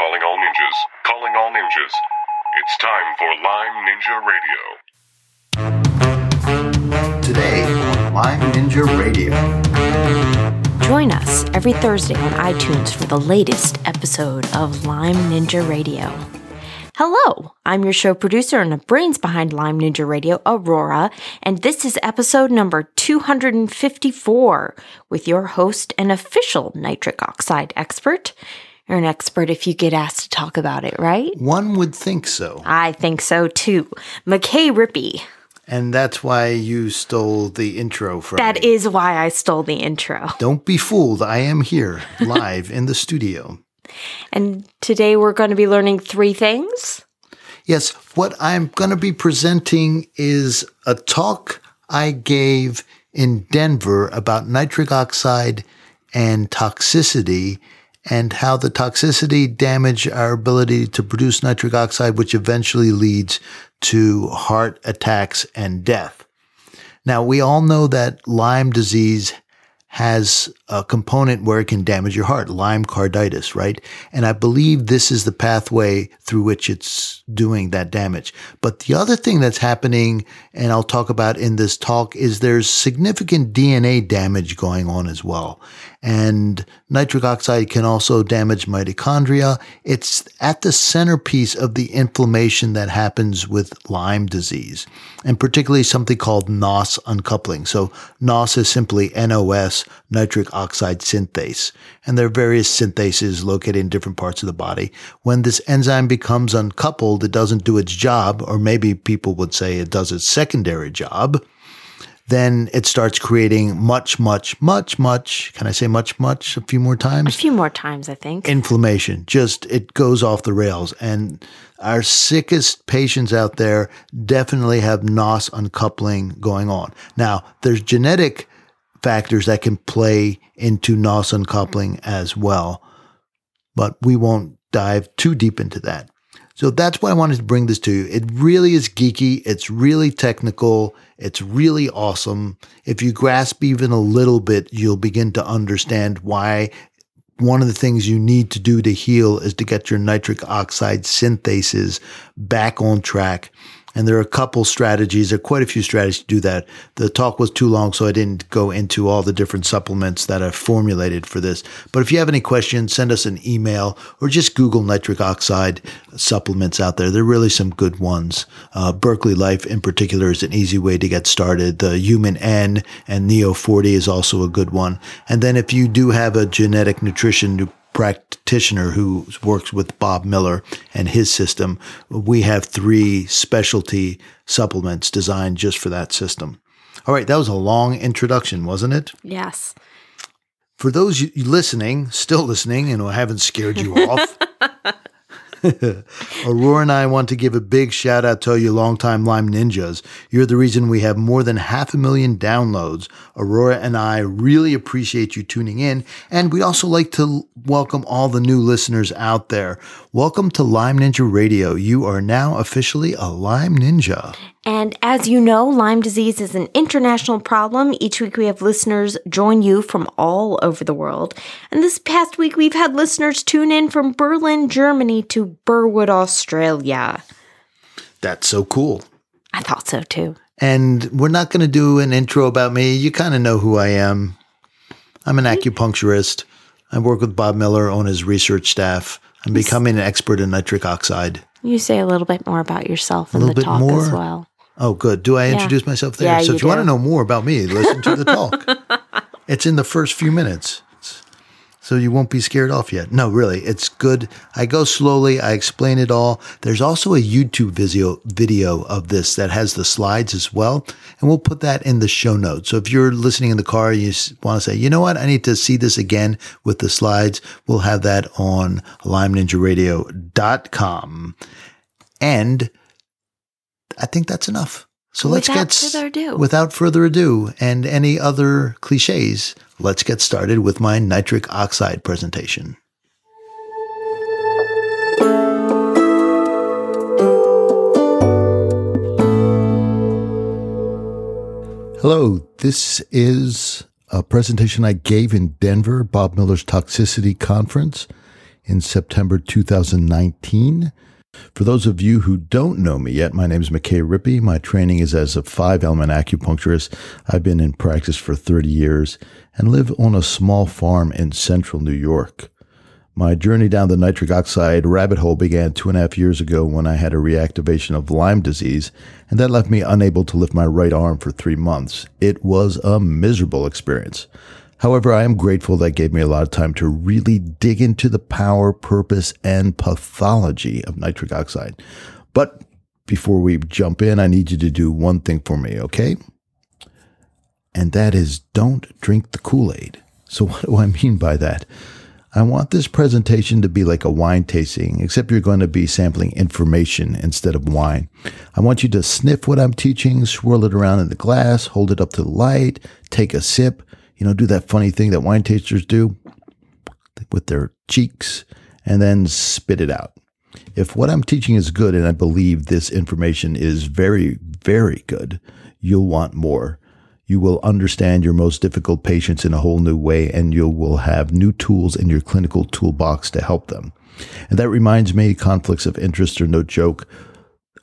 Calling all ninjas. Calling all ninjas. It's time for Lyme Ninja Radio. Today on Lyme Ninja Radio. Join us every Thursday on iTunes for the latest episode of Lyme Ninja Radio. Hello, I'm your show producer and the brains behind Lyme Ninja Radio, Aurora, and this is episode number 254 with your host and official nitric oxide expert. You're an expert if you get asked to talk about it, right? One would think so. I think so too. McKay Rippey. And that's why you stole the intro from That me. is why I stole the intro. Don't be fooled. I am here live in the studio. And today we're going to be learning three things. Yes, what I'm going to be presenting is a talk I gave in Denver about nitric oxide and toxicity and how the toxicity damage our ability to produce nitric oxide, which eventually leads to heart attacks and death. Now, we all know that Lyme disease has a component where it can damage your heart, Lyme carditis, right? And I believe this is the pathway through which it's doing that damage. But the other thing that's happening, and I'll talk about in this talk, is there's significant DNA damage going on as well. And nitric oxide can also damage mitochondria. It's at the centerpiece of the inflammation that happens with Lyme disease, and particularly something called NOS uncoupling. So NOS is simply NOS, nitric oxide synthase. And there are various synthases located in different parts of the body. When this enzyme becomes uncoupled, it doesn't do its job, or maybe people would say it does its secondary job then it starts creating much, much, much, much. Can I say much, much a few more times? A few more times, I think. Inflammation. Just it goes off the rails. And our sickest patients out there definitely have NOS uncoupling going on. Now, there's genetic factors that can play into NOS uncoupling as well, but we won't dive too deep into that. So that's why I wanted to bring this to you. It really is geeky. It's really technical. It's really awesome. If you grasp even a little bit, you'll begin to understand why one of the things you need to do to heal is to get your nitric oxide synthases back on track. And there are a couple strategies, there are quite a few strategies to do that. The talk was too long, so I didn't go into all the different supplements that I've formulated for this. But if you have any questions, send us an email or just Google nitric oxide supplements out there. There are really some good ones. Uh, Berkeley Life in particular is an easy way to get started. The HumanN and Neo 40 is also a good one. And then if you do have a genetic nutrition practitioner who works with Bob Miller and his system, we have three specialty supplements designed just for that system. All right, that was a long introduction, wasn't it? yes. For those listening, still listening, and I haven't scared you off, Aurora and I want to give a big shout out to you longtime Lyme Ninjas. You're the reason we have more than half a million downloads. Aurora and I really appreciate you tuning in. And we'd also like to welcome all the new listeners out there. Welcome to Lyme Ninja Radio. You are now officially a Lyme Ninja. And as you know, Lyme disease is an international problem. Each week we have listeners join you from all over the world. And this past week we've had listeners tune in from Berlin, Germany to Burwood, Australia. That's so cool. I thought so too. And we're not going to do an intro about me. You kind of know who I am. I'm an mm-hmm. acupuncturist. I work with Bob Miller on his research staff. I'm becoming an expert in nitric oxide. You say a little bit more about yourself in little the bit talk more? as well. Oh, good. Do I introduce myself there? Yeah, so you if you want to know more about me, listen to the talk. it's in the first few minutes. So you won't be scared off yet. No, really, it's good. I go slowly. I explain it all. There's also a YouTube video video of this that has the slides as well, and we'll put that in the show notes. So if you're listening in the car, and you want to say, you know what, I need to see this again with the slides. We'll have that on LymeNinjaRadio.com, and I think that's enough. So let's Without get further ado. without further ado and any other cliches, let's get started with my nitric oxide presentation. Hello, this is a presentation I gave in Denver, Bob Miller's Toxicity Conference in September 2019. For those of you who don't know me yet, my name is McKay Rippey. My training is as a five element acupuncturist. I've been in practice for 30 years and live on a small farm in central New York. My journey down the nitric oxide rabbit hole began two and a half years ago when I had a reactivation of Lyme disease, and that left me unable to lift my right arm for three months. It was a miserable experience. However, I am grateful that gave me a lot of time to really dig into the power, purpose, and pathology of nitric oxide. But before we jump in, I need you to do one thing for me, okay? And that is don't drink the Kool Aid. So, what do I mean by that? I want this presentation to be like a wine tasting, except you're going to be sampling information instead of wine. I want you to sniff what I'm teaching, swirl it around in the glass, hold it up to the light, take a sip, you know, do that funny thing that wine tasters do with their cheeks and then spit it out. If what I'm teaching is good, and I believe this information is very, very good, you'll want more. You will understand your most difficult patients in a whole new way, and you will have new tools in your clinical toolbox to help them. And that reminds me conflicts of interest are no joke.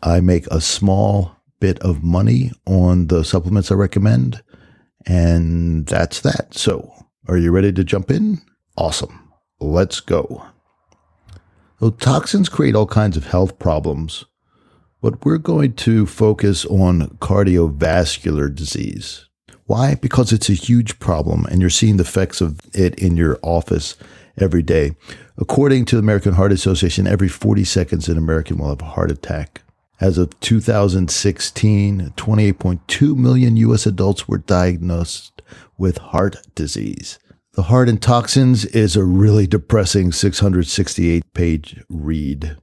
I make a small bit of money on the supplements I recommend. And that's that. So, are you ready to jump in? Awesome. Let's go. So, toxins create all kinds of health problems, but we're going to focus on cardiovascular disease. Why? Because it's a huge problem and you're seeing the effects of it in your office every day. According to the American Heart Association, every 40 seconds an American will have a heart attack. As of 2016, 28.2 million U.S. adults were diagnosed with heart disease. The Heart and Toxins is a really depressing 668 page read.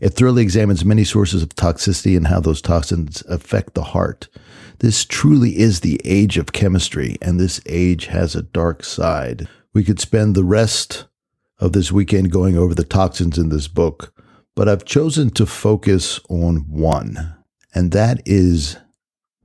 It thoroughly examines many sources of toxicity and how those toxins affect the heart. This truly is the age of chemistry, and this age has a dark side. We could spend the rest of this weekend going over the toxins in this book, but I've chosen to focus on one, and that is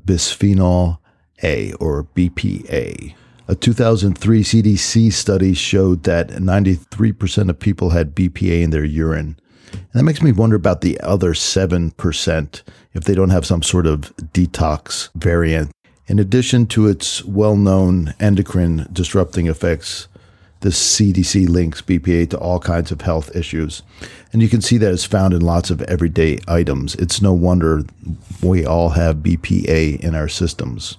bisphenol A or BPA. A 2003 CDC study showed that 93% of people had BPA in their urine. And that makes me wonder about the other 7% if they don't have some sort of detox variant. In addition to its well known endocrine disrupting effects, the CDC links BPA to all kinds of health issues. And you can see that it's found in lots of everyday items. It's no wonder we all have BPA in our systems.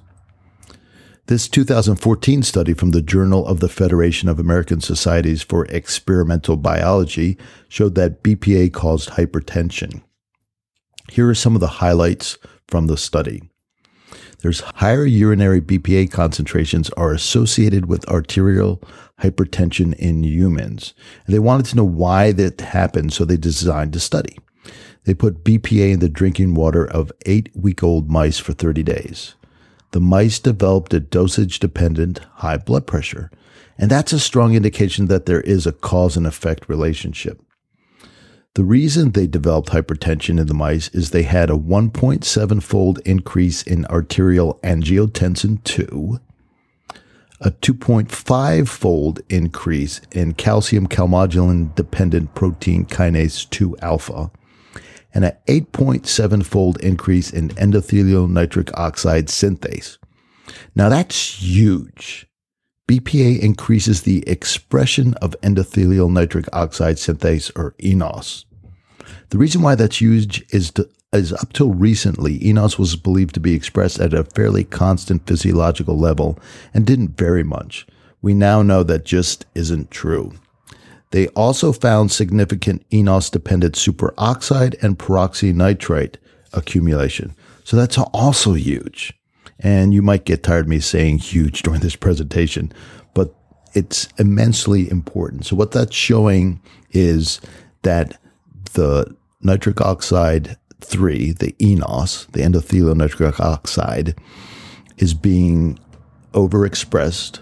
This 2014 study from the Journal of the Federation of American Societies for Experimental Biology showed that BPA caused hypertension. Here are some of the highlights from the study. There's higher urinary BPA concentrations are associated with arterial hypertension in humans. And they wanted to know why that happened, so they designed a study. They put BPA in the drinking water of eight week old mice for 30 days. The mice developed a dosage dependent high blood pressure, and that's a strong indication that there is a cause and effect relationship. The reason they developed hypertension in the mice is they had a 1.7 fold increase in arterial angiotensin 2, a 2.5 fold increase in calcium calmodulin dependent protein kinase 2 alpha, and an 8.7 fold increase in endothelial nitric oxide synthase. Now that's huge. BPA increases the expression of endothelial nitric oxide synthase or eNOS. The reason why that's huge is to, is up till recently, eNOS was believed to be expressed at a fairly constant physiological level and didn't vary much. We now know that just isn't true. They also found significant eNOS dependent superoxide and peroxynitrite accumulation. So that's also huge. And you might get tired of me saying huge during this presentation, but it's immensely important. So, what that's showing is that the nitric oxide 3, the eNOS, the endothelial nitric oxide, is being overexpressed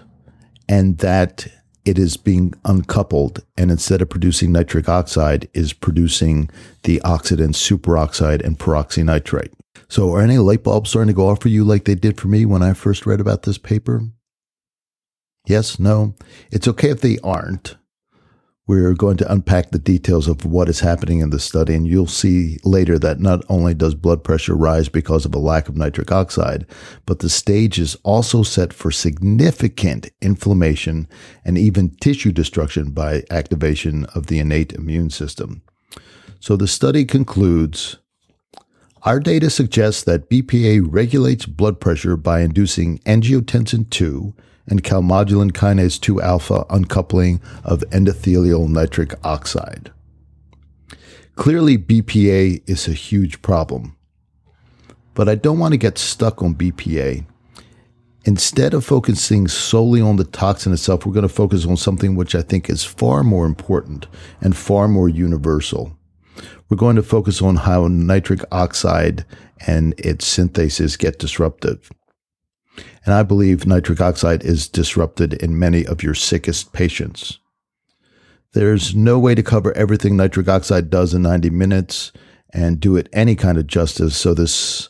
and that it is being uncoupled and instead of producing nitric oxide is producing the oxidants superoxide and peroxynitrite. So, are any light bulbs starting to go off for you like they did for me when I first read about this paper? Yes, no. It's okay if they aren't. We're going to unpack the details of what is happening in the study, and you'll see later that not only does blood pressure rise because of a lack of nitric oxide, but the stage is also set for significant inflammation and even tissue destruction by activation of the innate immune system. So the study concludes our data suggests that BPA regulates blood pressure by inducing angiotensin 2 and calmodulin kinase 2 alpha uncoupling of endothelial nitric oxide. Clearly, BPA is a huge problem. But I don't want to get stuck on BPA. Instead of focusing solely on the toxin itself, we're going to focus on something which I think is far more important and far more universal. We're going to focus on how nitric oxide and its synthesis get disrupted. And I believe nitric oxide is disrupted in many of your sickest patients. There's no way to cover everything nitric oxide does in 90 minutes and do it any kind of justice. So this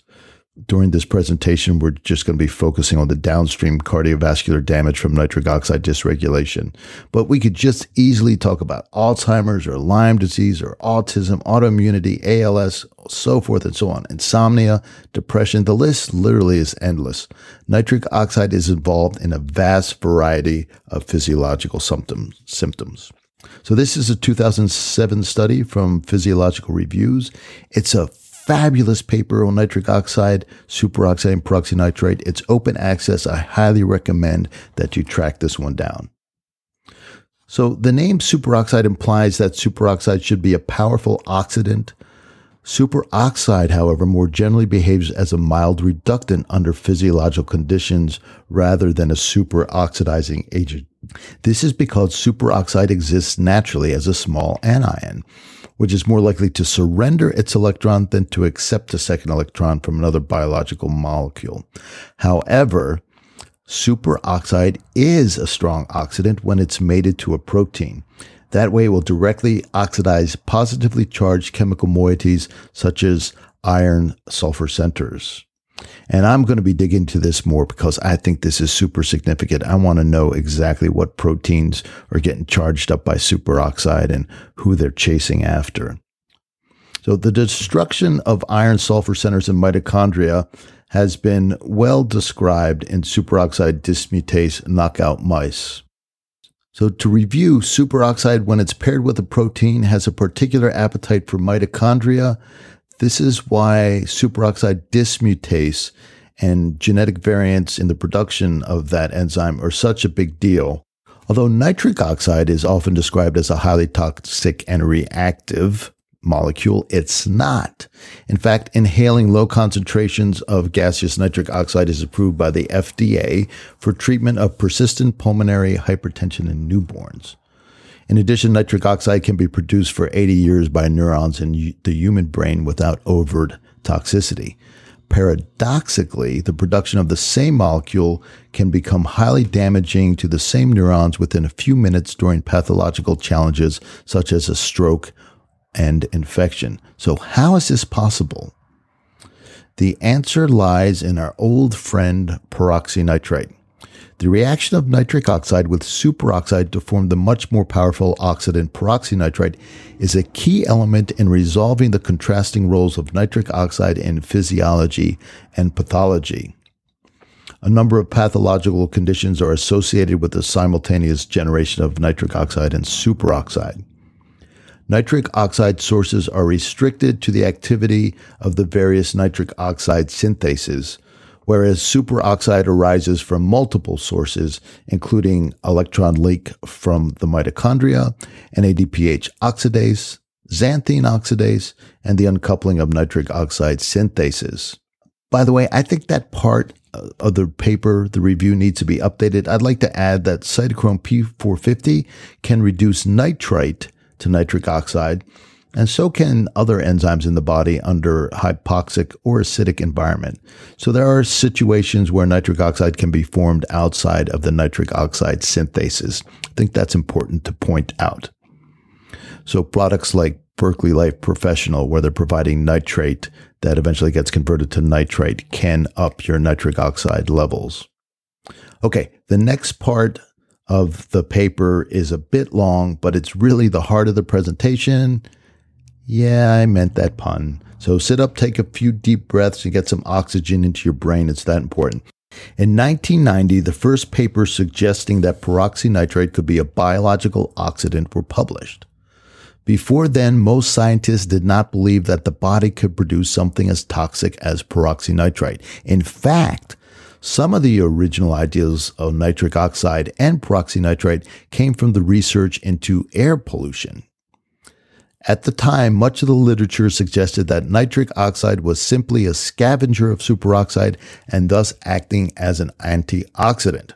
during this presentation, we're just going to be focusing on the downstream cardiovascular damage from nitric oxide dysregulation. But we could just easily talk about Alzheimer's or Lyme disease or autism, autoimmunity, ALS, so forth and so on, insomnia, depression. The list literally is endless. Nitric oxide is involved in a vast variety of physiological symptoms. symptoms. So this is a 2007 study from Physiological Reviews. It's a fabulous paper on nitric oxide, superoxide, and peroxynitrite. It's open access. I highly recommend that you track this one down. So the name superoxide implies that superoxide should be a powerful oxidant. Superoxide, however, more generally behaves as a mild reductant under physiological conditions rather than a superoxidizing agent. This is because superoxide exists naturally as a small anion which is more likely to surrender its electron than to accept a second electron from another biological molecule. However, superoxide is a strong oxidant when it's mated to a protein. That way, it will directly oxidize positively charged chemical moieties such as iron sulfur centers. And I'm going to be digging into this more because I think this is super significant. I want to know exactly what proteins are getting charged up by superoxide and who they're chasing after. So, the destruction of iron sulfur centers in mitochondria has been well described in superoxide dismutase knockout mice. So, to review, superoxide, when it's paired with a protein, has a particular appetite for mitochondria this is why superoxide dismutase and genetic variants in the production of that enzyme are such a big deal. Although nitric oxide is often described as a highly toxic and reactive molecule, it's not. In fact, inhaling low concentrations of gaseous nitric oxide is approved by the FDA for treatment of persistent pulmonary hypertension in newborns. In addition, nitric oxide can be produced for 80 years by neurons in the human brain without overt toxicity. Paradoxically, the production of the same molecule can become highly damaging to the same neurons within a few minutes during pathological challenges such as a stroke and infection. So, how is this possible? The answer lies in our old friend peroxynitrite. The reaction of nitric oxide with superoxide to form the much more powerful oxidant peroxynitrite is a key element in resolving the contrasting roles of nitric oxide in physiology and pathology. A number of pathological conditions are associated with the simultaneous generation of nitric oxide and superoxide. Nitric oxide sources are restricted to the activity of the various nitric oxide synthases, whereas superoxide arises from multiple sources, including electron leak from the mitochondria, NADPH oxidase, xanthine oxidase, and the uncoupling of nitric oxide synthases. By the way, I think that part uh, of the paper, the review needs to be updated. I'd like to add that cytochrome P450 can reduce nitrite to nitric oxide and so can other enzymes in the body under hypoxic or acidic environment. So there are situations where nitric oxide can be formed outside of the nitric oxide synthases. I think that's important to point out. So products like Berkeley Life Professional, where they're providing nitrate that eventually gets converted to nitrite, can up your nitric oxide levels. Okay, the next part of the paper is a bit long, but it's really the heart of the presentation. Yeah, I meant that pun. So sit up, take a few deep breaths, and get some oxygen into your brain. It's that important. In 1990, the first papers suggesting that peroxynitrite could be a biological oxidant were published. Before then, most scientists did not believe that the body could produce something as toxic as peroxynitrite. In fact, some of the original ideas of nitric oxide and peroxynitrite came from the research into air pollution. At the time, much of the literature suggested that nitric oxide was simply a scavenger of superoxide and thus acting as an antioxidant.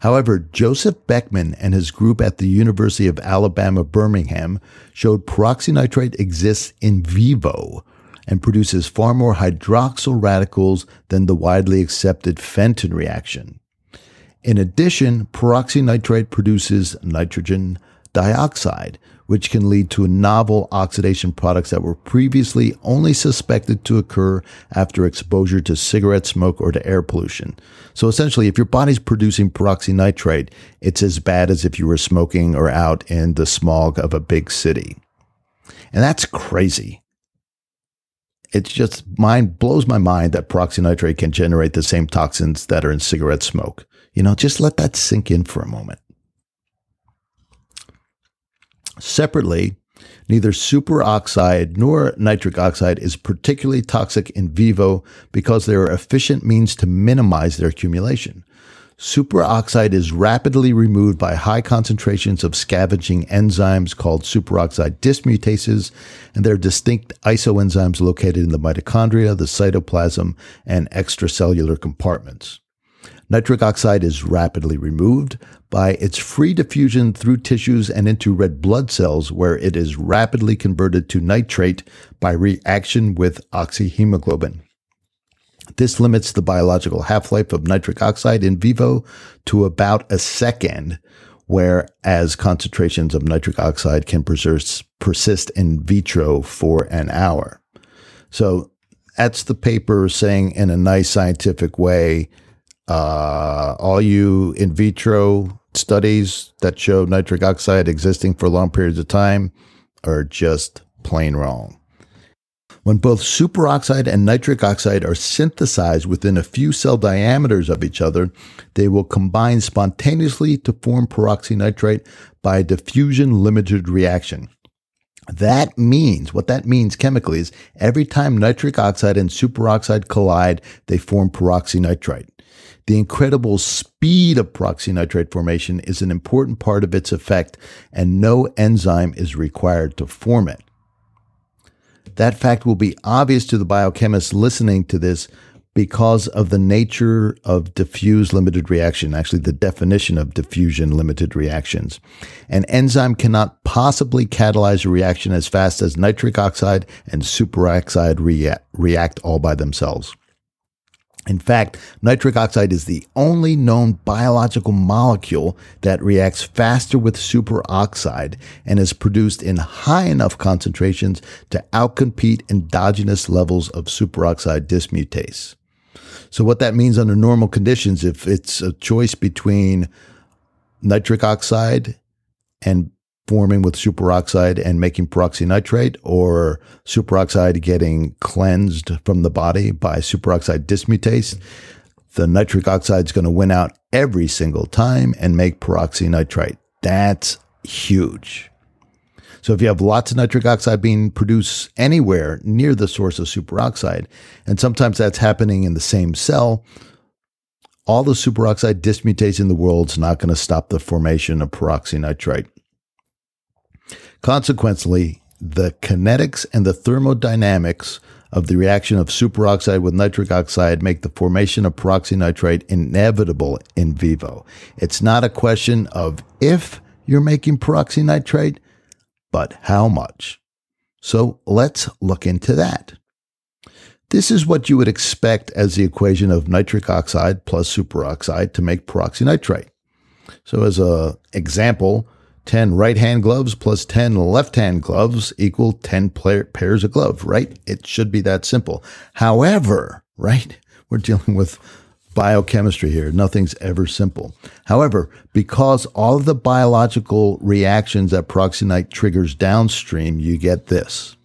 However, Joseph Beckman and his group at the University of Alabama Birmingham showed peroxynitrite exists in vivo and produces far more hydroxyl radicals than the widely accepted Fenton reaction. In addition, peroxynitrite produces nitrogen dioxide, which can lead to novel oxidation products that were previously only suspected to occur after exposure to cigarette smoke or to air pollution. So essentially, if your body's producing peroxynitrite, it's as bad as if you were smoking or out in the smog of a big city. And that's crazy. It's just mind blows my mind that peroxynitrite can generate the same toxins that are in cigarette smoke. You know, just let that sink in for a moment. Separately, neither superoxide nor nitric oxide is particularly toxic in vivo because they are efficient means to minimize their accumulation. Superoxide is rapidly removed by high concentrations of scavenging enzymes called superoxide dismutases, and they're distinct isoenzymes located in the mitochondria, the cytoplasm, and extracellular compartments. Nitric oxide is rapidly removed by its free diffusion through tissues and into red blood cells, where it is rapidly converted to nitrate by reaction with oxyhemoglobin. This limits the biological half life of nitric oxide in vivo to about a second, whereas concentrations of nitric oxide can persist in vitro for an hour. So that's the paper saying in a nice scientific way uh, all you in vitro studies that show nitric oxide existing for long periods of time are just plain wrong. When both superoxide and nitric oxide are synthesized within a few cell diameters of each other, they will combine spontaneously to form peroxynitrite by a diffusion limited reaction. That means, what that means chemically is every time nitric oxide and superoxide collide, they form peroxynitrite. The incredible speed of peroxynitrite formation is an important part of its effect, and no enzyme is required to form it. That fact will be obvious to the biochemists listening to this because of the nature of diffuse limited reaction, actually, the definition of diffusion limited reactions. An enzyme cannot possibly catalyze a reaction as fast as nitric oxide and superoxide rea- react all by themselves. In fact, nitric oxide is the only known biological molecule that reacts faster with superoxide and is produced in high enough concentrations to outcompete endogenous levels of superoxide dismutase. So, what that means under normal conditions, if it's a choice between nitric oxide and forming with superoxide and making peroxynitrite or superoxide getting cleansed from the body by superoxide dismutase, the nitric oxide is going to win out every single time and make peroxynitrite. That's huge. So if you have lots of nitric oxide being produced anywhere near the source of superoxide, and sometimes that's happening in the same cell, all the superoxide dismutase in the world is not going to stop the formation of peroxynitrite. Consequently, the kinetics and the thermodynamics of the reaction of superoxide with nitric oxide make the formation of peroxynitrite inevitable in vivo. It's not a question of if you're making peroxynitrite, but how much. So let's look into that. This is what you would expect as the equation of nitric oxide plus superoxide to make peroxynitrite. So as an example, 10 right hand gloves plus 10 left hand gloves equal 10 pairs of gloves, right? It should be that simple. However, right, we're dealing with biochemistry here. Nothing's ever simple. However, because all of the biological reactions that peroxynitrite triggers downstream, you get this.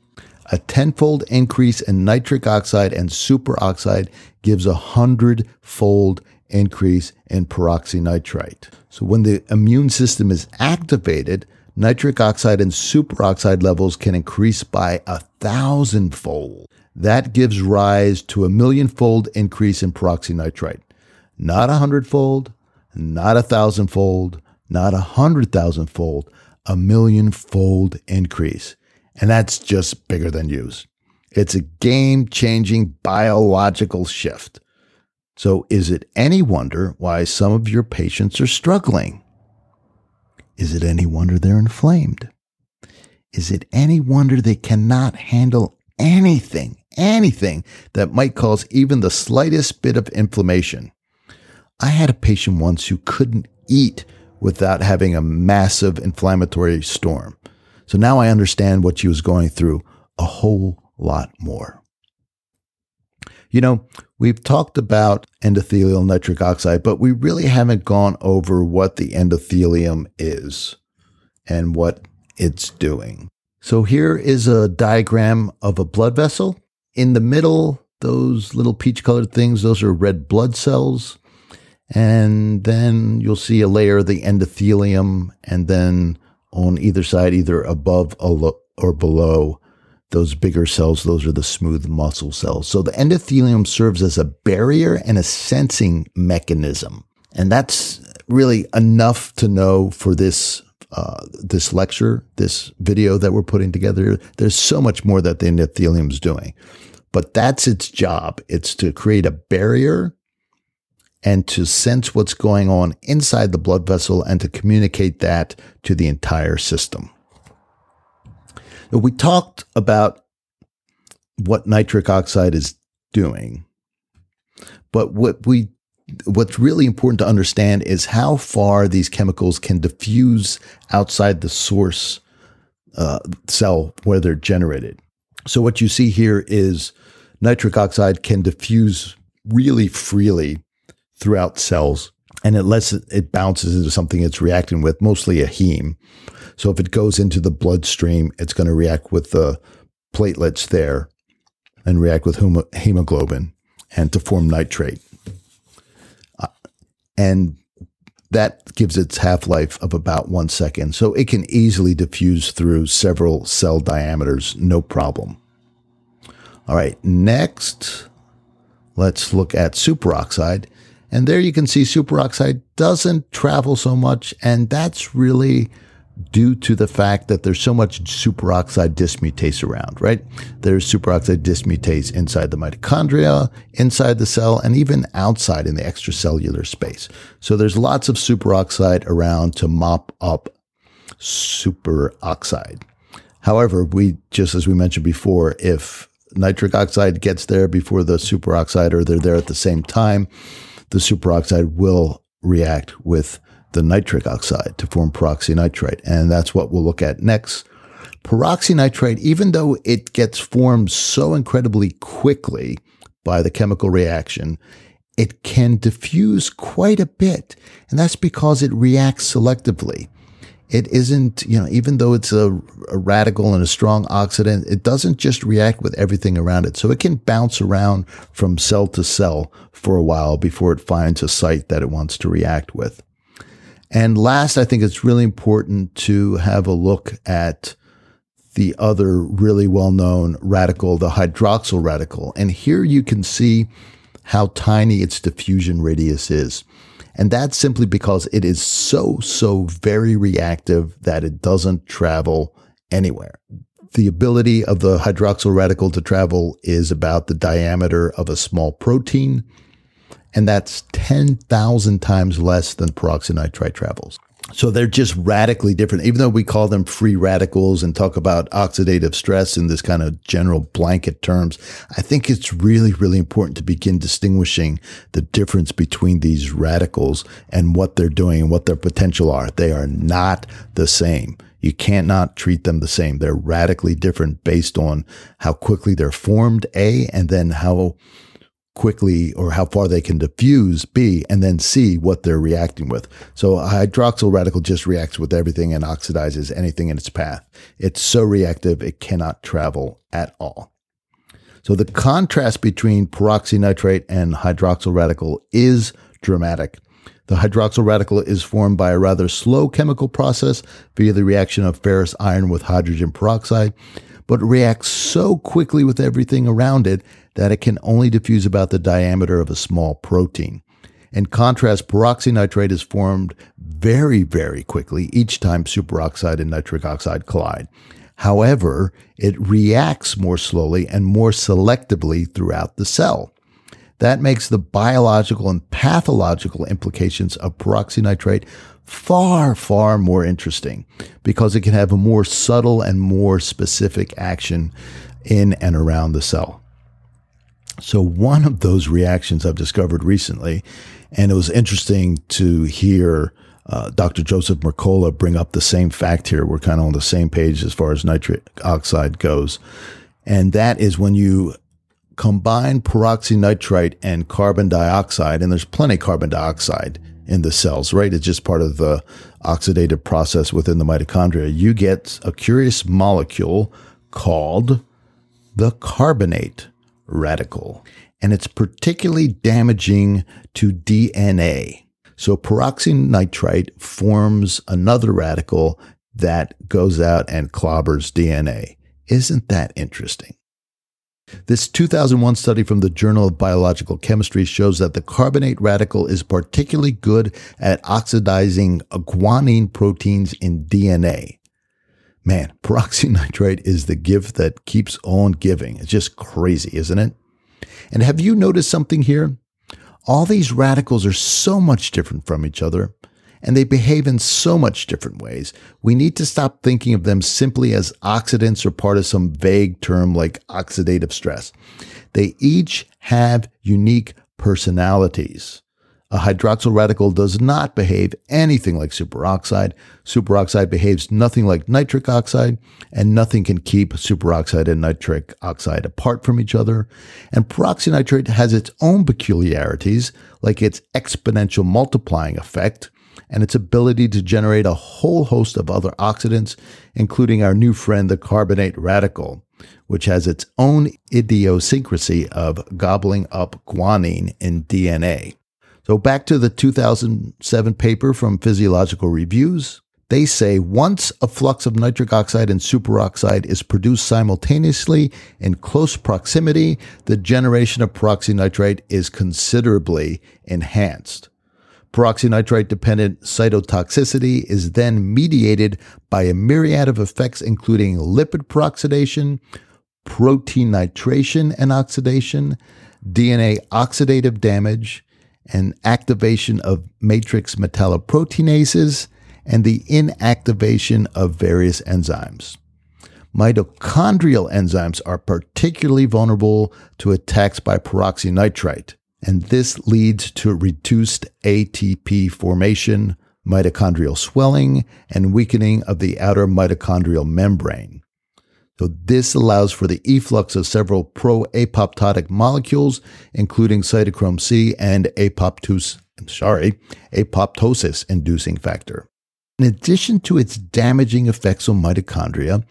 A tenfold increase in nitric oxide and superoxide gives a hundredfold increase in peroxynitrite. So when the immune system is activated, nitric oxide and superoxide levels can increase by a thousandfold. That gives rise to a millionfold increase in peroxynitrite. Not a hundredfold, not a thousandfold, not a hundred thousandfold, a millionfold increase. And that's just bigger than use. It's a game changing biological shift. So, is it any wonder why some of your patients are struggling? Is it any wonder they're inflamed? Is it any wonder they cannot handle anything, anything that might cause even the slightest bit of inflammation? I had a patient once who couldn't eat without having a massive inflammatory storm. So now I understand what she was going through a whole lot more. You know, we've talked about endothelial nitric oxide, but we really haven't gone over what the endothelium is and what it's doing. So here is a diagram of a blood vessel. In the middle, those little peach colored things, those are red blood cells. And then you'll see a layer of the endothelium, and then on either side, either above or below, those bigger cells, those are the smooth muscle cells. So the endothelium serves as a barrier and a sensing mechanism. And that's really enough to know for this uh, this lecture, this video that we're putting together. There's so much more that the endothelium is doing, but that's its job. It's to create a barrier and to sense what's going on inside the blood vessel and to communicate that to the entire system. We talked about what nitric oxide is doing, but what we what's really important to understand is how far these chemicals can diffuse outside the source uh, cell where they're generated. So what you see here is nitric oxide can diffuse really freely throughout cells, and unless it bounces into something it's reacting with, mostly a heme. So if it goes into the bloodstream, it's going to react with the platelets there and react with hemoglobin and to form nitrate. Uh, and that gives its half life of about one second. So it can easily diffuse through several cell diameters, no problem. All right, next, let's look at superoxide. And there you can see superoxide doesn't travel so much, and that's really due to the fact that there's so much superoxide dismutase around, right? There's superoxide dismutase inside the mitochondria, inside the cell, and even outside in the extracellular space. So there's lots of superoxide around to mop up superoxide. However, we just as we mentioned before, if nitric oxide gets there before the superoxide or they're there at the same time, the superoxide will react with the nitric oxide to form peroxynitrite. And that's what we'll look at next. Peroxynitrite, even though it gets formed so incredibly quickly by the chemical reaction, it can diffuse quite a bit. And that's because it reacts selectively. It isn't, you know, even though it's a, a, radical and a strong oxidant, it doesn't just react with everything around it. So it can bounce around from cell to cell for a while before it finds a site that it wants to react with. And last, I think it's really important to have a look at the other really well known radical, the hydroxyl radical. And here you can see how tiny its diffusion radius is. And that's simply because it is so, so very reactive that it doesn't travel anywhere. The ability of the hydroxyl radical to travel is about the diameter of a small protein and that's 10,000 times less than peroxynitrite travels. So they're just radically different. Even though we call them free radicals and talk about oxidative stress in this kind of general blanket terms, I think it's really, really important to begin distinguishing the difference between these radicals and what they're doing and what their potential are. They are not the same. You cannot treat them the same. They're radically different based on how quickly they're formed, A, and then how quickly or how far they can diffuse B and then C what they're reacting with. So a hydroxyl radical just reacts with everything and oxidizes anything in its path. It's so reactive it cannot travel at all. So the contrast between peroxynitrate and hydroxyl radical is dramatic. The hydroxyl radical is formed by a rather slow chemical process via the reaction of ferrous iron with hydrogen peroxide, but reacts so quickly with everything around it that it can only diffuse about the diameter of a small protein. In contrast, peroxynitrite is formed very, very quickly each time superoxide and nitric oxide collide. However, it reacts more slowly and more selectively throughout the cell. That makes the biological and pathological implications of peroxynitrite far, far more interesting because it can have a more subtle and more specific action in and around the cell. So, one of those reactions I've discovered recently, and it was interesting to hear uh, Dr. Joseph Mercola bring up the same fact here. We're kind of on the same page as far as nitric oxide goes. And that is when you combine peroxynitrite and carbon dioxide, and there's plenty of carbon dioxide in the cells, right? It's just part of the oxidative process within the mitochondria. You get a curious molecule called the carbonate radical, and it's particularly damaging to DNA. So peroxynitrite forms another radical that goes out and clobbers DNA. Isn't that interesting? This 2001 study from the Journal of Biological Chemistry shows that the carbonate radical is particularly good at oxidizing guanine proteins in DNA. Man, peroxynitrite is the gift that keeps on giving. It's just crazy, isn't it? And have you noticed something here? All these radicals are so much different from each other, and they behave in so much different ways. We need to stop thinking of them simply as oxidants or part of some vague term like oxidative stress. They each have unique personalities. A hydroxyl radical does not behave anything like superoxide. Superoxide behaves nothing like nitric oxide, and nothing can keep superoxide and nitric oxide apart from each other. And peroxynitrate has its own peculiarities, like its exponential multiplying effect and its ability to generate a whole host of other oxidants, including our new friend, the carbonate radical, which has its own idiosyncrasy of gobbling up guanine in DNA. So back to the 2007 paper from Physiological Reviews. They say once a flux of nitric oxide and superoxide is produced simultaneously in close proximity, the generation of peroxynitrite is considerably enhanced. Peroxynitrite dependent cytotoxicity is then mediated by a myriad of effects, including lipid peroxidation, protein nitration and oxidation, DNA oxidative damage, and activation of matrix metalloproteinases, and the inactivation of various enzymes. Mitochondrial enzymes are particularly vulnerable to attacks by peroxynitrite, and this leads to reduced ATP formation, mitochondrial swelling, and weakening of the outer mitochondrial membrane. So this allows for the efflux of several pro-apoptotic molecules, including cytochrome C and apoptosis, sorry, apoptosis inducing factor. In addition to its damaging effects on mitochondria,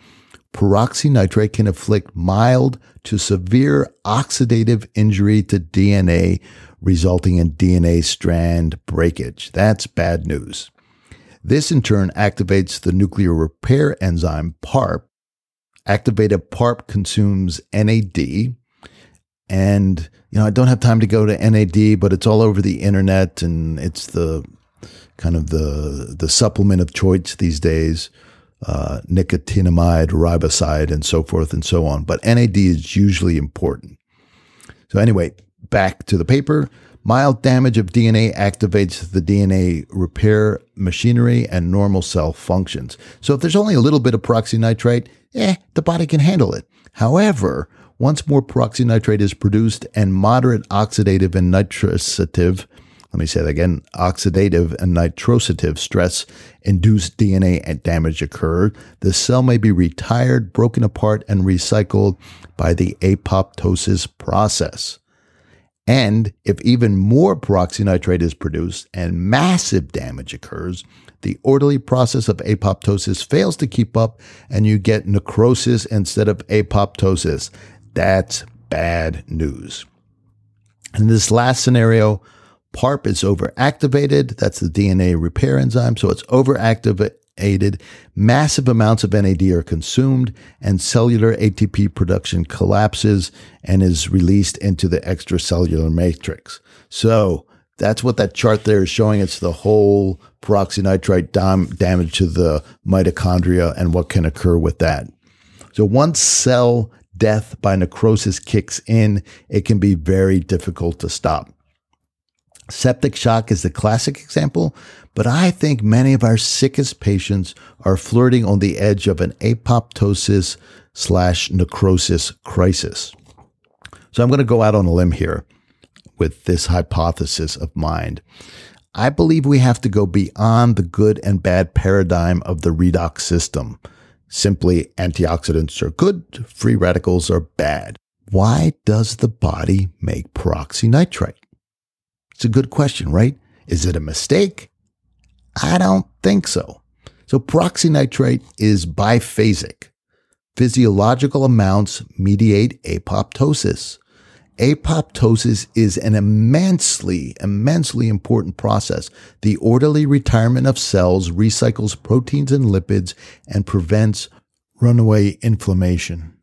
peroxynitrite can inflict mild to severe oxidative injury to DNA, resulting in DNA strand breakage. That's bad news. This in turn activates the nuclear repair enzyme PARP, Activated PARP consumes NAD. And, you know, I don't have time to go to NAD, but it's all over the internet and it's the kind of the, the supplement of choice these days. Uh, nicotinamide, riboside, and so forth and so on. But NAD is usually important. So, anyway, back to the paper. Mild damage of DNA activates the DNA repair machinery and normal cell functions. So, if there's only a little bit of peroxynitrite, eh, the body can handle it. However, once more peroxynitrite is produced and moderate oxidative and nitrosative, let me say that again, oxidative and nitrosative stress induced DNA damage occur, the cell may be retired, broken apart, and recycled by the apoptosis process. And if even more peroxynitrite is produced and massive damage occurs, the orderly process of apoptosis fails to keep up and you get necrosis instead of apoptosis. That's bad news. In this last scenario, PARP is overactivated. That's the DNA repair enzyme. So it's overactivated. Massive amounts of NAD are consumed, and cellular ATP production collapses and is released into the extracellular matrix. So that's what that chart there is showing. It's the whole peroxynitrite dam- damage to the mitochondria and what can occur with that. So once cell death by necrosis kicks in, it can be very difficult to stop. Septic shock is the classic example, but I think many of our sickest patients are flirting on the edge of an apoptosis slash necrosis crisis. So I'm going to go out on a limb here with this hypothesis of mind. I believe we have to go beyond the good and bad paradigm of the redox system. Simply, antioxidants are good, free radicals are bad. Why does the body make peroxynitrite? It's a good question, right? Is it a mistake? I don't think so. So peroxynitrite is biphasic. Physiological amounts mediate apoptosis. Apoptosis is an immensely, immensely important process. The orderly retirement of cells recycles proteins and lipids and prevents runaway inflammation.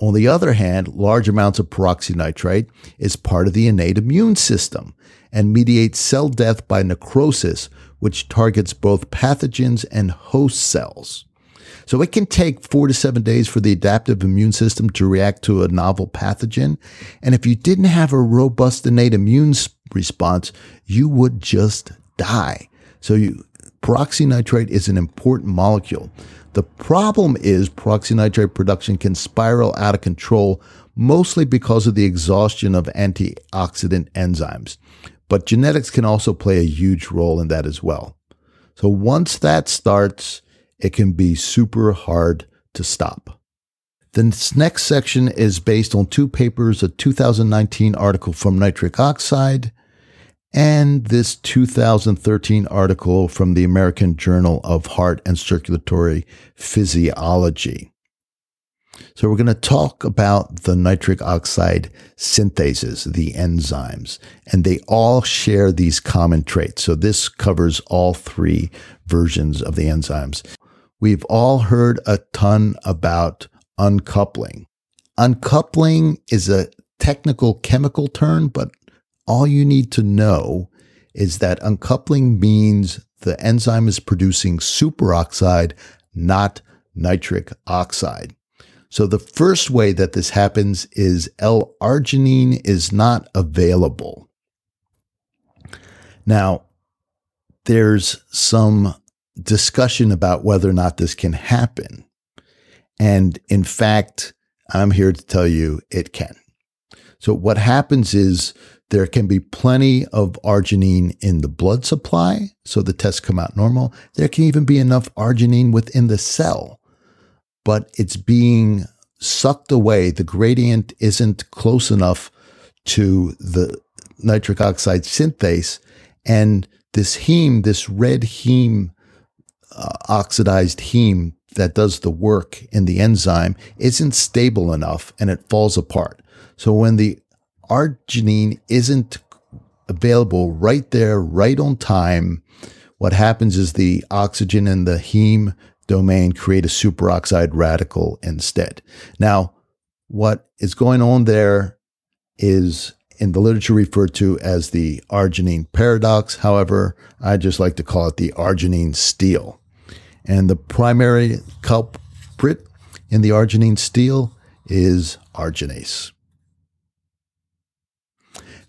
On the other hand, large amounts of peroxynitrite is part of the innate immune system and mediates cell death by necrosis, which targets both pathogens and host cells. So it can take four to seven days for the adaptive immune system to react to a novel pathogen. And if you didn't have a robust innate immune response, you would just die. So you, peroxynitrite is an important molecule. The problem is peroxynitrite production can spiral out of control, mostly because of the exhaustion of antioxidant enzymes. But genetics can also play a huge role in that as well. So once that starts, it can be super hard to stop. This next section is based on two papers a 2019 article from nitric oxide and this 2013 article from the American Journal of Heart and Circulatory Physiology. So, we're going to talk about the nitric oxide synthases, the enzymes, and they all share these common traits. So, this covers all three versions of the enzymes. We've all heard a ton about uncoupling. Uncoupling is a technical chemical term, but all you need to know is that uncoupling means the enzyme is producing superoxide, not nitric oxide. So the first way that this happens is L-arginine is not available. Now, there's some discussion about whether or not this can happen. And in fact, I'm here to tell you it can. So what happens is there can be plenty of arginine in the blood supply, so the tests come out normal. There can even be enough arginine within the cell but it's being sucked away. The gradient isn't close enough to the nitric oxide synthase. And this heme, this red heme, uh, oxidized heme that does the work in the enzyme, isn't stable enough and it falls apart. So when the arginine isn't available right there, right on time, what happens is the oxygen and the heme domain create a superoxide radical instead. Now, what is going on there is in the literature referred to as the arginine paradox. However, I just like to call it the arginine steal. And the primary culprit in the arginine steal is arginase.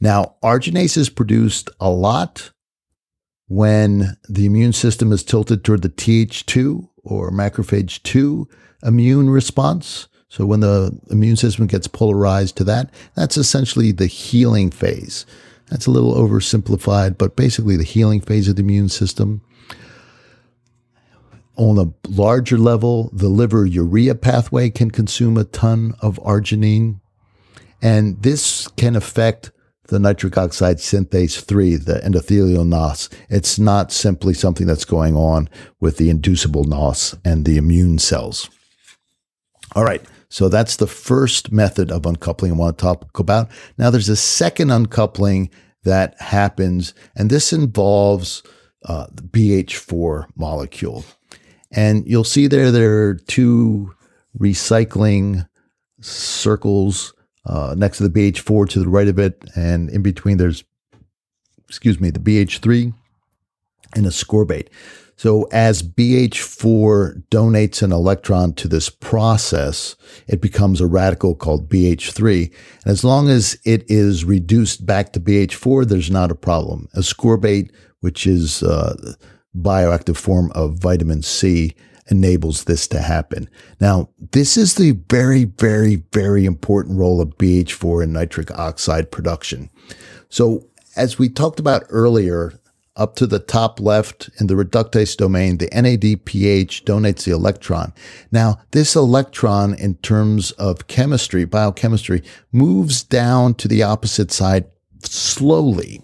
Now, arginase is produced a lot when the immune system is tilted toward the Th2 or macrophage 2 immune response. So when the immune system gets polarized to that, that's essentially the healing phase. That's a little oversimplified, but basically the healing phase of the immune system. On a larger level, the liver urea pathway can consume a ton of arginine. And this can affect the nitric oxide synthase 3, the endothelial NOS. It's not simply something that's going on with the inducible NOS and the immune cells. All right. So that's the first method of uncoupling I want to talk about. Now there's a second uncoupling that happens, and this involves uh, the BH4 molecule. And you'll see there there are two recycling circles uh, next to the BH4 to the right of it, and in between there's, excuse me, the BH3 and a ascorbate. So as BH4 donates an electron to this process, it becomes a radical called BH3. And as long as it is reduced back to BH4, there's not a problem. Ascorbate, which is a uh, bioactive form of vitamin C, enables this to happen. Now, this is the very, very, very important role of BH4 in nitric oxide production. So as we talked about earlier, up to the top left in the reductase domain, the NADPH donates the electron. Now, this electron, in terms of chemistry, biochemistry, moves down to the opposite side slowly.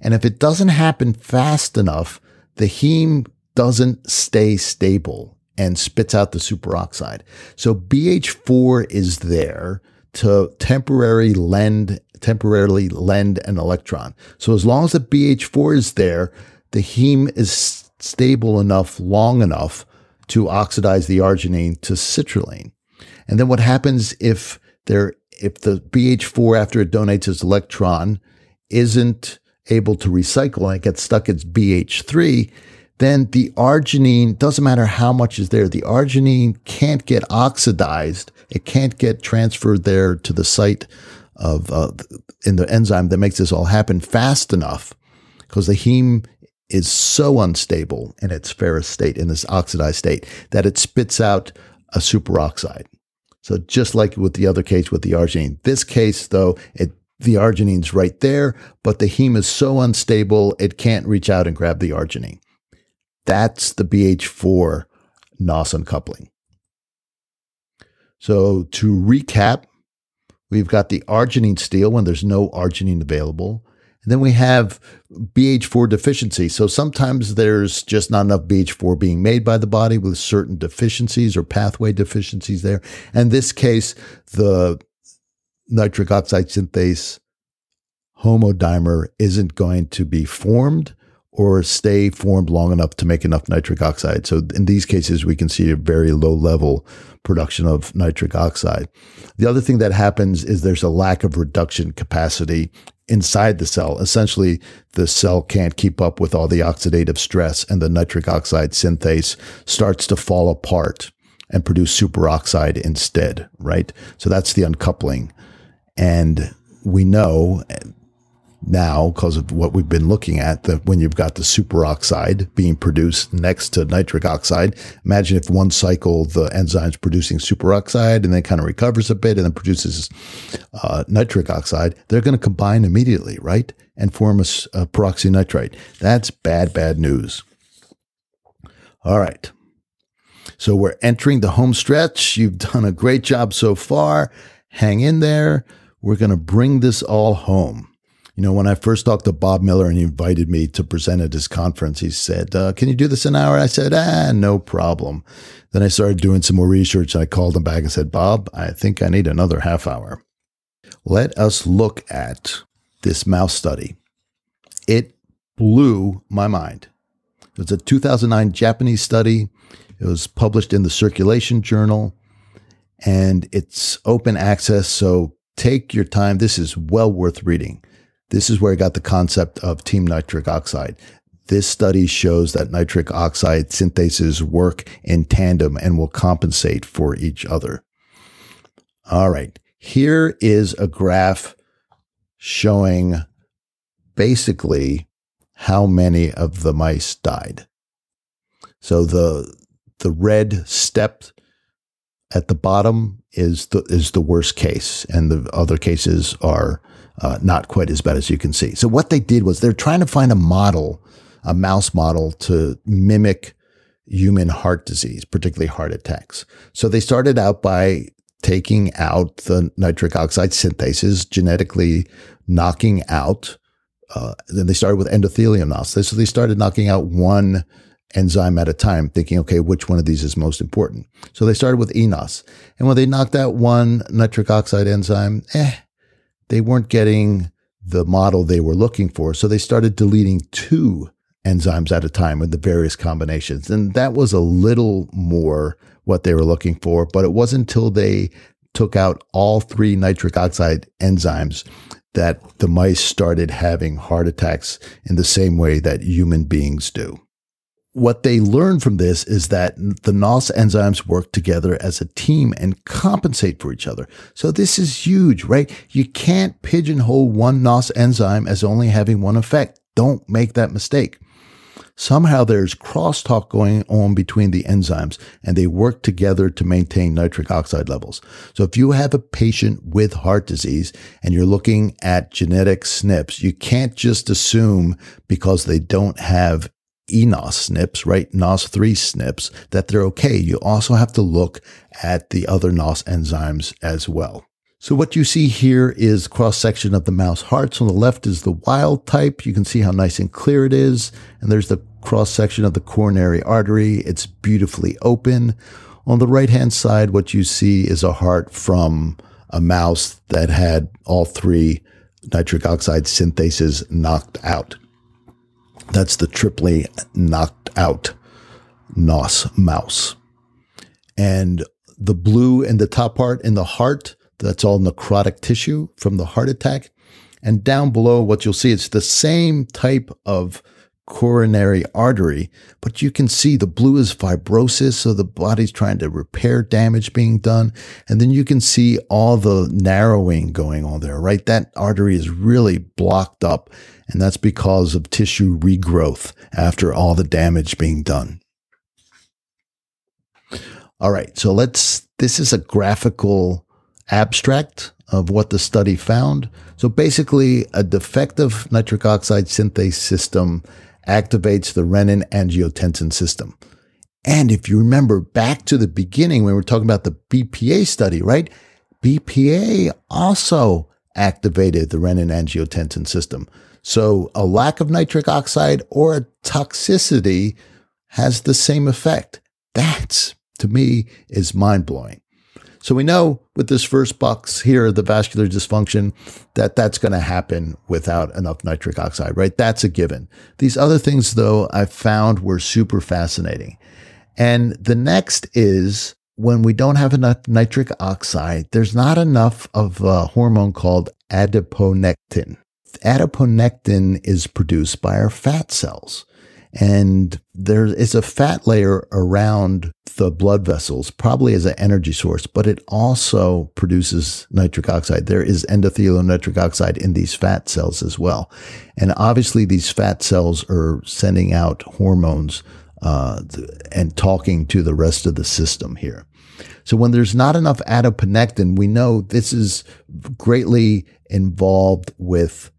And if it doesn't happen fast enough, the heme doesn't stay stable and spits out the superoxide. So BH4 is there to temporarily lend temporarily lend an electron. So as long as the BH4 is there, the heme is stable enough long enough to oxidize the arginine to citrulline. And then what happens if there if the BH4 after it donates its electron isn't able to recycle and it gets stuck at BH3, then the arginine doesn't matter how much is there, the arginine can't get oxidized. It can't get transferred there to the site of uh, in the enzyme that makes this all happen fast enough because the heme is so unstable in its ferrous state, in this oxidized state, that it spits out a superoxide. So just like with the other case with the arginine, this case though, it the arginine's right there, but the heme is so unstable it can't reach out and grab the arginine. That's the BH4 NOS uncoupling. So to recap, We've got the arginine steal when there's no arginine available. And then we have BH4 deficiency. So sometimes there's just not enough BH4 being made by the body with certain deficiencies or pathway deficiencies there. And in this case, the nitric oxide synthase homodimer isn't going to be formed or stay formed long enough to make enough nitric oxide. So in these cases, we can see a very low level production of nitric oxide. The other thing that happens is there's a lack of reduction capacity inside the cell. Essentially, the cell can't keep up with all the oxidative stress and the nitric oxide synthase starts to fall apart and produce superoxide instead, right? So that's the uncoupling. And we know now because of what we've been looking at that when you've got the superoxide being produced next to nitric oxide imagine if one cycle the enzyme's producing superoxide and then kind of recovers a bit and then produces uh, nitric oxide they're going to combine immediately right? And form a, a peroxynitrite. That's bad bad news. All right. So we're entering the home stretch. You've done a great job so far. Hang in there. We're going to bring this all home you know, when I first talked to Bob Miller and he invited me to present at his conference, he said, uh, Can you do this an hour? I said, Ah, no problem. Then I started doing some more research I called him back and said, Bob, I think I need another half hour. Let us look at this mouse study. It blew my mind. It was a 2009 Japanese study. It was published in the Circulation Journal and it's open access. So take your time. This is well worth reading. This is where I got the concept of team nitric oxide. This study shows that nitric oxide synthases work in tandem and will compensate for each other. All right, here is a graph showing basically how many of the mice died. So the the red step at the bottom is the is the worst case, and the other cases are uh, not quite as bad as you can see. So what they did was they're trying to find a model, a mouse model to mimic human heart disease, particularly heart attacks. So they started out by taking out the nitric oxide synthases, genetically knocking out. Uh, then they started with endothelium NOS. So they started knocking out one enzyme at a time, thinking, okay, which one of these is most important? So they started with eNOS. And when they knocked out one nitric oxide enzyme, eh, they weren't getting the model they were looking for. So they started deleting two enzymes at a time with the various combinations. And that was a little more what they were looking for, but it wasn't until they took out all three nitric oxide enzymes that the mice started having heart attacks in the same way that human beings do. What they learn from this is that the NOS enzymes work together as a team and compensate for each other. So this is huge, right? You can't pigeonhole one NOS enzyme as only having one effect. Don't make that mistake. Somehow there's crosstalk going on between the enzymes and they work together to maintain nitric oxide levels. So if you have a patient with heart disease and you're looking at genetic SNPs, you can't just assume because they don't have eNOS SNPs, right? NOS3 SNPs, that they're okay. You also have to look at the other NOS enzymes as well. So what you see here is cross section of the mouse hearts. On the left is the wild type. You can see how nice and clear it is. And there's the cross section of the coronary artery. It's beautifully open. On the right hand side, what you see is a heart from a mouse that had all three nitric oxide synthases knocked out. That's the triply knocked out NOS mouse. And the blue in the top part in the heart that's all necrotic tissue from the heart attack. And down below, what you'll see, it's the same type of coronary artery, but you can see the blue is fibrosis. So the body's trying to repair damage being done. And then you can see all the narrowing going on there, right? That artery is really blocked up. And that's because of tissue regrowth after all the damage being done. All right. So let's, this is a graphical abstract of what the study found. So basically, a defective nitric oxide synthase system activates the renin angiotensin system. And if you remember back to the beginning when we were talking about the BPA study, right? BPA also activated the renin angiotensin system. So a lack of nitric oxide or a toxicity has the same effect. That's to me is mind blowing. So we know with this first box here, the vascular dysfunction, that that's going to happen without enough nitric oxide, right? That's a given. These other things, though, I found were super fascinating. And the next is when we don't have enough nitric oxide, there's not enough of a hormone called adiponectin. Adiponectin is produced by our fat cells. And there is a fat layer around the blood vessels, probably as an energy source, but it also produces nitric oxide. There is endothelial nitric oxide in these fat cells as well. And obviously, these fat cells are sending out hormones uh, and talking to the rest of the system here. So when there's not enough adiponectin, we know this is greatly involved with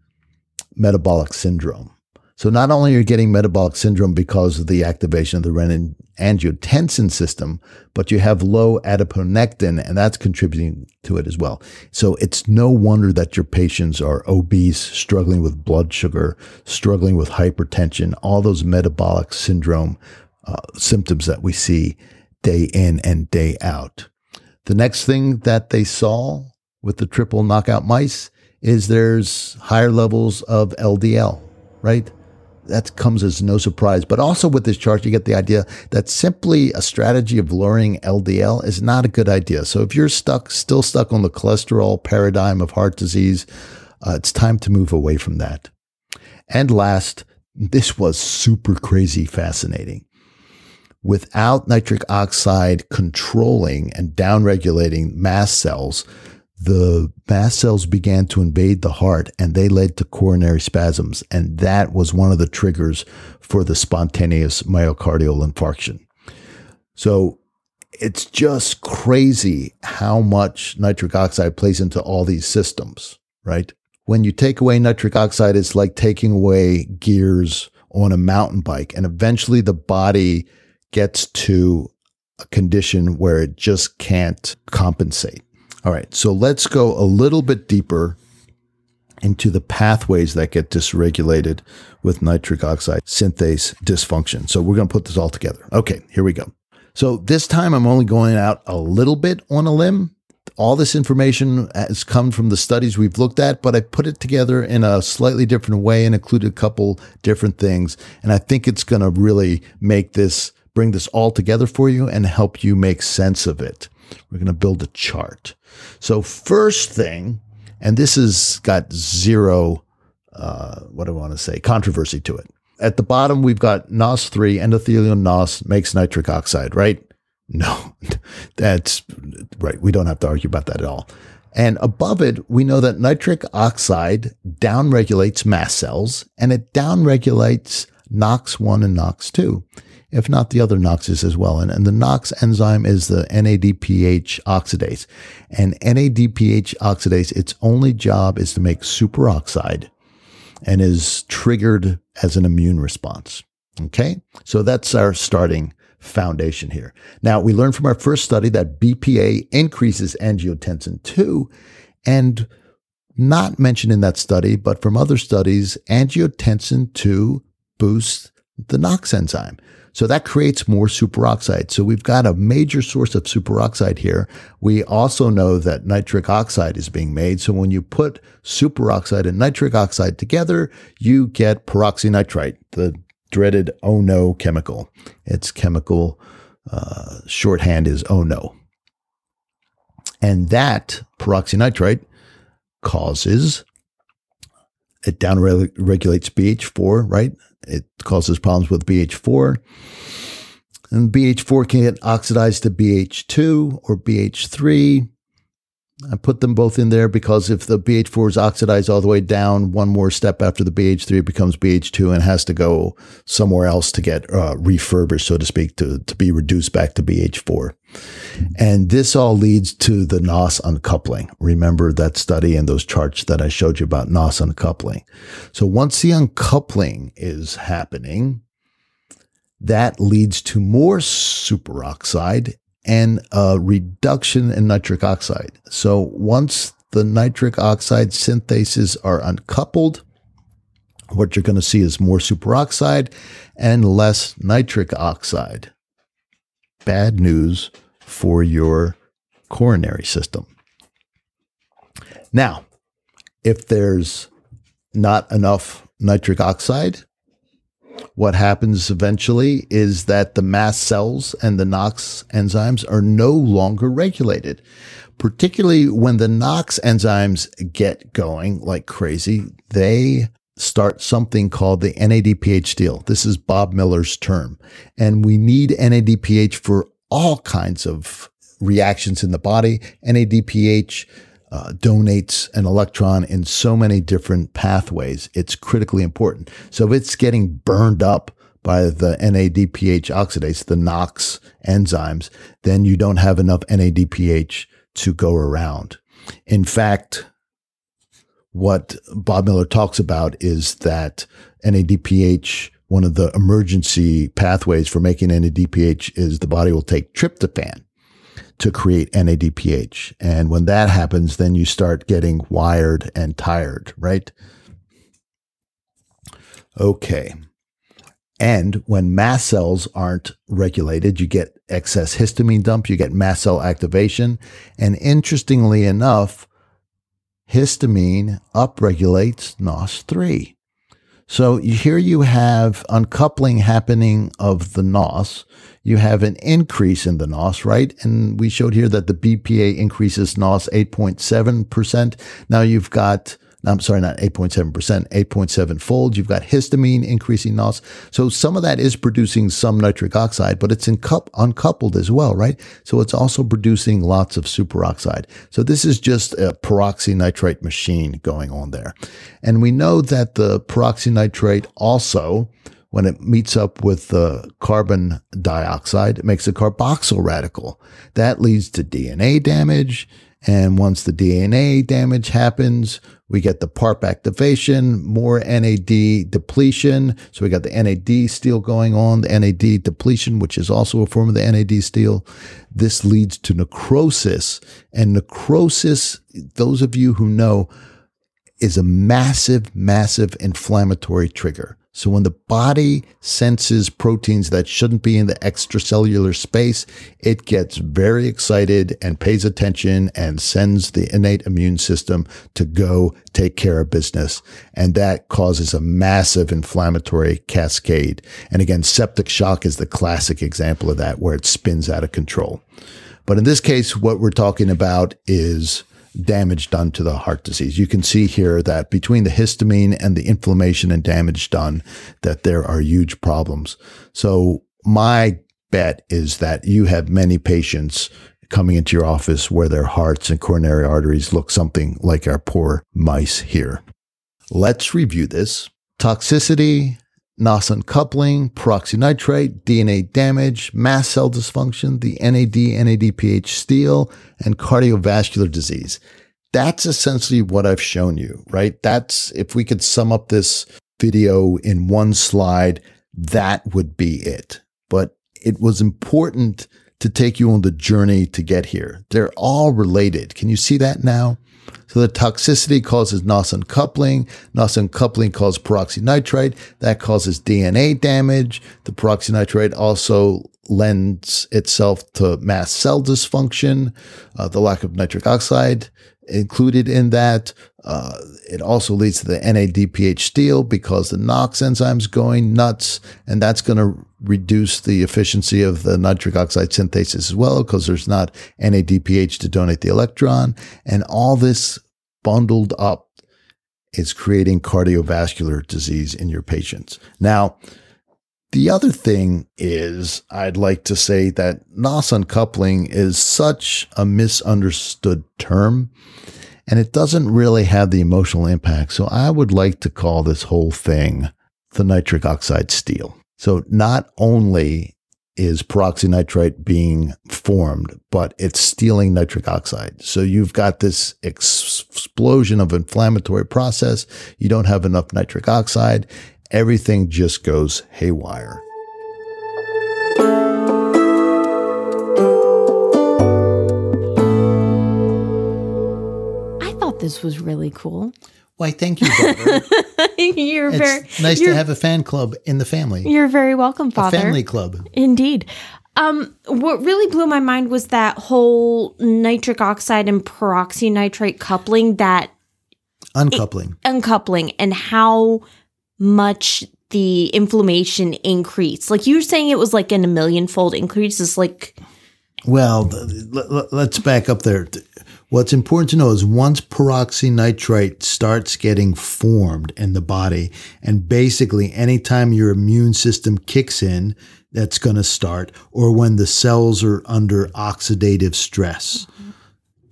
metabolic syndrome. So not only are you getting metabolic syndrome because of the activation of the renin angiotensin system, but you have low adiponectin and that's contributing to it as well. So it's no wonder that your patients are obese, struggling with blood sugar, struggling with hypertension, all those metabolic syndrome uh, symptoms that we see day in and day out. The next thing that they saw with the triple knockout mice is there's higher levels of LDL, right? That comes as no surprise. But also with this chart, you get the idea that simply a strategy of lowering LDL is not a good idea. So if you're stuck, still stuck on the cholesterol paradigm of heart disease, uh, it's time to move away from that. And last, this was super crazy fascinating. Without nitric oxide controlling and downregulating mast cells, the mast cells began to invade the heart and they led to coronary spasms. And that was one of the triggers for the spontaneous myocardial infarction. So it's just crazy how much nitric oxide plays into all these systems, right? When you take away nitric oxide, it's like taking away gears on a mountain bike. And eventually the body gets to a condition where it just can't compensate All right, so let's go a little bit deeper into the pathways that get dysregulated with nitric oxide synthase dysfunction. So we're going to put this all together. Okay, here we go. So this time I'm only going out a little bit on a limb. All this information has come from the studies we've looked at, but I put it together in a slightly different way and included a couple different things. And I think it's going to really make this, bring this all together for you and help you make sense of it. We're going to build a chart. So first thing, and this has got zero, uh, what do I want to say, controversy to it. At the bottom, we've got NOS3, endothelial NOS makes nitric oxide, right? No, that's right. We don't have to argue about that at all. And above it, we know that nitric oxide downregulates mast cells and it downregulates NOX1 and NOX2, if not the other NOXes as well. And, and the NOX enzyme is the NADPH oxidase. And NADPH oxidase, its only job is to make superoxide and is triggered as an immune response. Okay. So that's our starting foundation here. Now, we learned from our first study that BPA increases angiotensin 2 and not mentioned in that study, but from other studies, angiotensin 2 boosts the NOX enzyme. So that creates more superoxide. So we've got a major source of superoxide here. We also know that nitric oxide is being made. So when you put superoxide and nitric oxide together, you get peroxynitrite, the dreaded oh no chemical. Its chemical uh, shorthand is oh no. And that peroxynitrite causes it downregulates BH4, right? It causes problems with BH4. And BH4 can get oxidized to BH2 or BH3. I put them both in there because if the BH4 is oxidized all the way down, one more step after the BH3 it becomes BH2 and has to go somewhere else to get uh, refurbished, so to speak, to, to be reduced back to BH4. And this all leads to the NOS uncoupling. Remember that study and those charts that I showed you about NOS uncoupling. So once the uncoupling is happening, that leads to more superoxide and a reduction in nitric oxide. So once the nitric oxide synthases are uncoupled, what you're going to see is more superoxide and less nitric oxide. Bad news for your coronary system. Now, if there's not enough nitric oxide, what happens eventually is that the mast cells and the NOX enzymes are no longer regulated. Particularly when the NOX enzymes get going like crazy, they start something called the NADPH steal. This is Bob Miller's term. And we need NADPH for all kinds of reactions in the body. NADPH uh, donates an electron in so many different pathways. It's critically important. So if it's getting burned up by the NADPH oxidase, the NOX enzymes, then you don't have enough NADPH to go around. In fact, what Bob Miller talks about is that NADPH, one of the emergency pathways for making NADPH is the body will take tryptophan to create NADPH. And when that happens, then you start getting wired and tired, right? Okay. And when mast cells aren't regulated, you get excess histamine dump, you get mast cell activation. And interestingly enough, histamine upregulates NOS3. So here you have uncoupling happening of the NOS you have an increase in the NOS, right? And we showed here that the BPA increases NOS 8.7%. Now you've got I'm sorry, not 8.7%, 8.7 fold. You've got histamine increasing NOS. So some of that is producing some nitric oxide, but it's uncoupled as well, right? So it's also producing lots of superoxide. So this is just a peroxynitrite machine going on there. And we know that the peroxynitrite also when it meets up with the carbon dioxide, it makes a carboxyl radical. That leads to DNA damage And once the DNA damage happens, we get the PARP activation, more NAD depletion. So we got the NAD steal going on, the NAD depletion, which is also a form of the NAD steal. This leads to necrosis. And necrosis, those of you who know, is a massive, massive inflammatory trigger. So when the body senses proteins that shouldn't be in the extracellular space, it gets very excited and pays attention and sends the innate immune system to go take care of business. And that causes a massive inflammatory cascade. And again, septic shock is the classic example of that where it spins out of control. But in this case, what we're talking about is damage done to the heart disease. You can see here that between the histamine and the inflammation and damage done, that there are huge problems. So my bet is that you have many patients coming into your office where their hearts and coronary arteries look something like our poor mice here. Let's review this. Toxicity, NOS uncoupling, peroxynitrite, DNA damage, mast cell dysfunction, the NAD, NADPH steal, and cardiovascular disease. That's essentially what I've shown you, right? That's, if we could sum up this video in one slide, that would be it. But it was important to take you on the journey to get here. They're all related. Can you see that now? So the toxicity causes NOS uncoupling. NOS uncoupling causes peroxynitrite. That causes DNA damage. The peroxynitrite also lends itself to mast cell dysfunction, uh, the lack of nitric oxide included in that. Uh, it also leads to the NADPH steal because the NOX enzyme's going nuts, and that's going to reduce the efficiency of the nitric oxide synthase as well because there's not NADPH to donate the electron. And all this bundled up is creating cardiovascular disease in your patients. Now, the other thing is, I'd like to say that NOS uncoupling is such a misunderstood term and it doesn't really have the emotional impact. So I would like to call this whole thing the nitric oxide steal. So not only is peroxynitrite being formed, but it's stealing nitric oxide. So you've got this ex- explosion of inflammatory process. You don't have enough nitric oxide. Everything just goes haywire. I thought this was really cool. Why, thank you, Barbara. you're it's very nice to have a fan club in the family. You're very welcome, A Father. family club. Indeed. Um, what really blew my mind was that whole nitric oxide and peroxynitrite coupling, that Uncoupling. uncoupling, and how much the inflammation increased. Like you were saying, it was like in a million fold increase. It's like Well, th- l- l- let's back up there. What's important to know is once peroxynitrite starts getting formed in the body, and basically anytime your immune system kicks in, that's going to start, or when the cells are under oxidative stress, mm-hmm.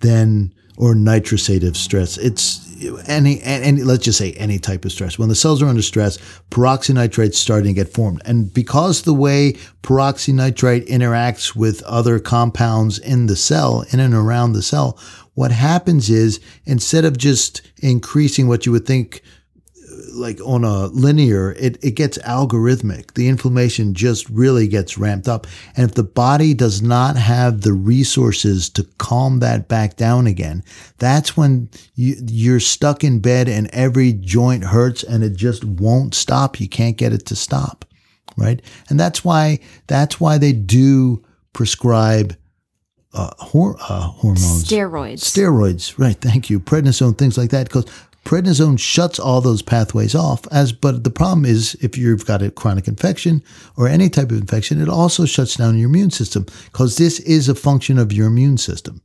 then or nitrosative stress. It's any, any, let's just say any type of stress. When the cells are under stress, peroxynitrite's starting to get formed. And because the way peroxynitrite interacts with other compounds in the cell, in and around the cell, what happens is instead of just increasing what you would think uh, like on a linear, it, it gets algorithmic. The inflammation just really gets ramped up. And if the body does not have the resources to calm that back down again, that's when you, you're stuck in bed and every joint hurts and it just won't stop. You can't get it to stop. Right. And that's why, that's why they do prescribe uh, hor- uh, hormones. Steroids. steroids right thank you. Prednisone things like that because prednisone shuts all those pathways off as but the problem is if you've got a chronic infection or any type of infection it also shuts down your immune system because this is a function of your immune system.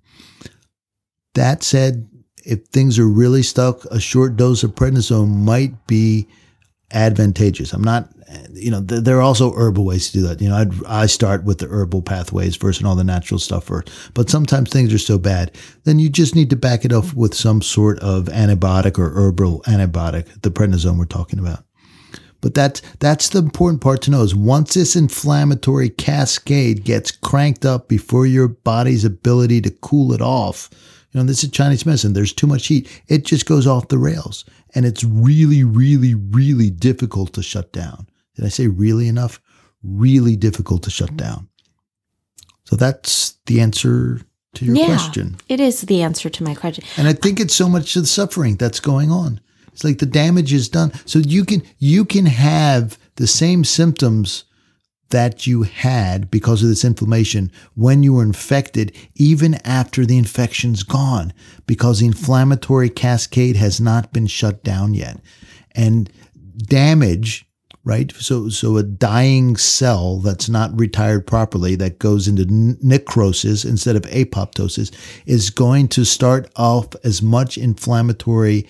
That said if things are really stuck a short dose of prednisone might be advantageous. I'm not you know th- there are also herbal ways to do that you know I'd, i start with the herbal pathways first and all the natural stuff first but sometimes things are so bad then you just need to back it up with some sort of antibiotic or herbal antibiotic the prednisone we're talking about but that's that's the important part to know is once this inflammatory cascade gets cranked up before your body's ability to cool it off You know, this is Chinese medicine. There's too much heat. It just goes off the rails. And it's really, really, really difficult to shut down. Did I say really enough? Really difficult to shut mm-hmm. down. So that's the answer to your yeah, question. it is the answer to my question. And I think it's so much of the suffering that's going on. It's like the damage is done. So you can you can have the same symptoms that you had because of this inflammation when you were infected, even after the infection's gone, because the inflammatory cascade has not been shut down yet. And damage, right? So, so a dying cell that's not retired properly that goes into necrosis instead of apoptosis is going to start off as much inflammatory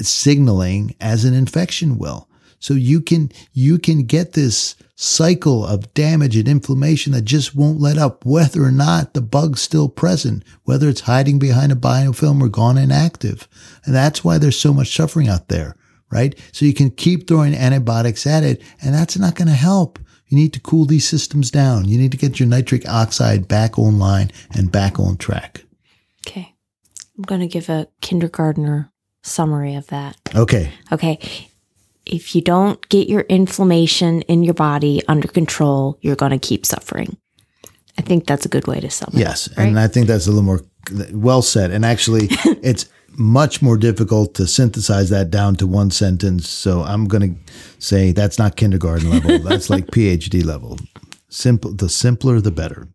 signaling as an infection will. So you can, you can get this cycle of damage and inflammation that just won't let up, whether or not the bug's still present, whether it's hiding behind a biofilm or gone inactive. And that's why there's so much suffering out there, right? So you can keep throwing antibiotics at it, and that's not going to help. You need to cool these systems down. You need to get your nitric oxide back online and back on track. Okay. I'm going to give a kindergartner summary of that. Okay. Okay. If you don't get your inflammation in your body under control, you're going to keep suffering. I think that's a good way to sum it. Yes. up, right? And I think that's a little more well said. And actually, it's much more difficult to synthesize that down to one sentence. So I'm going to say that's not kindergarten level. That's like PhD level. Simple. The simpler, the better.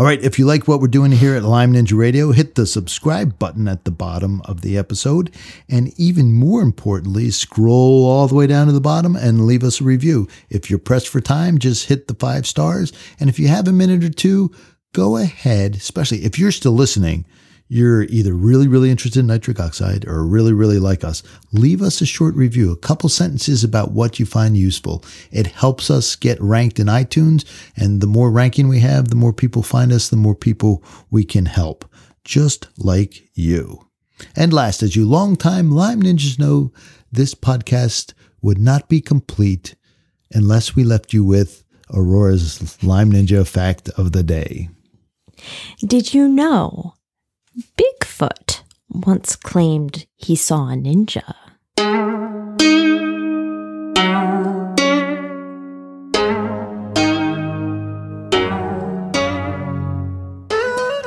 All right, if you like what we're doing here at Lyme Ninja Radio, hit the subscribe button at the bottom of the episode. And even more importantly, scroll all the way down to the bottom and leave us a review. If you're pressed for time, just hit the five stars. And if you have a minute or two, go ahead, especially if you're still listening, you're either really, really interested in nitric oxide or really, really like us, leave us a short review, a couple sentences about what you find useful. It helps us get ranked in iTunes. And the more ranking we have, the more people find us, the more people we can help, just like you. And last, as you longtime Lyme Ninjas know, this podcast would not be complete unless we left you with Aurora's Lyme Ninja fact of the day. Did you know Bigfoot once claimed he saw a ninja?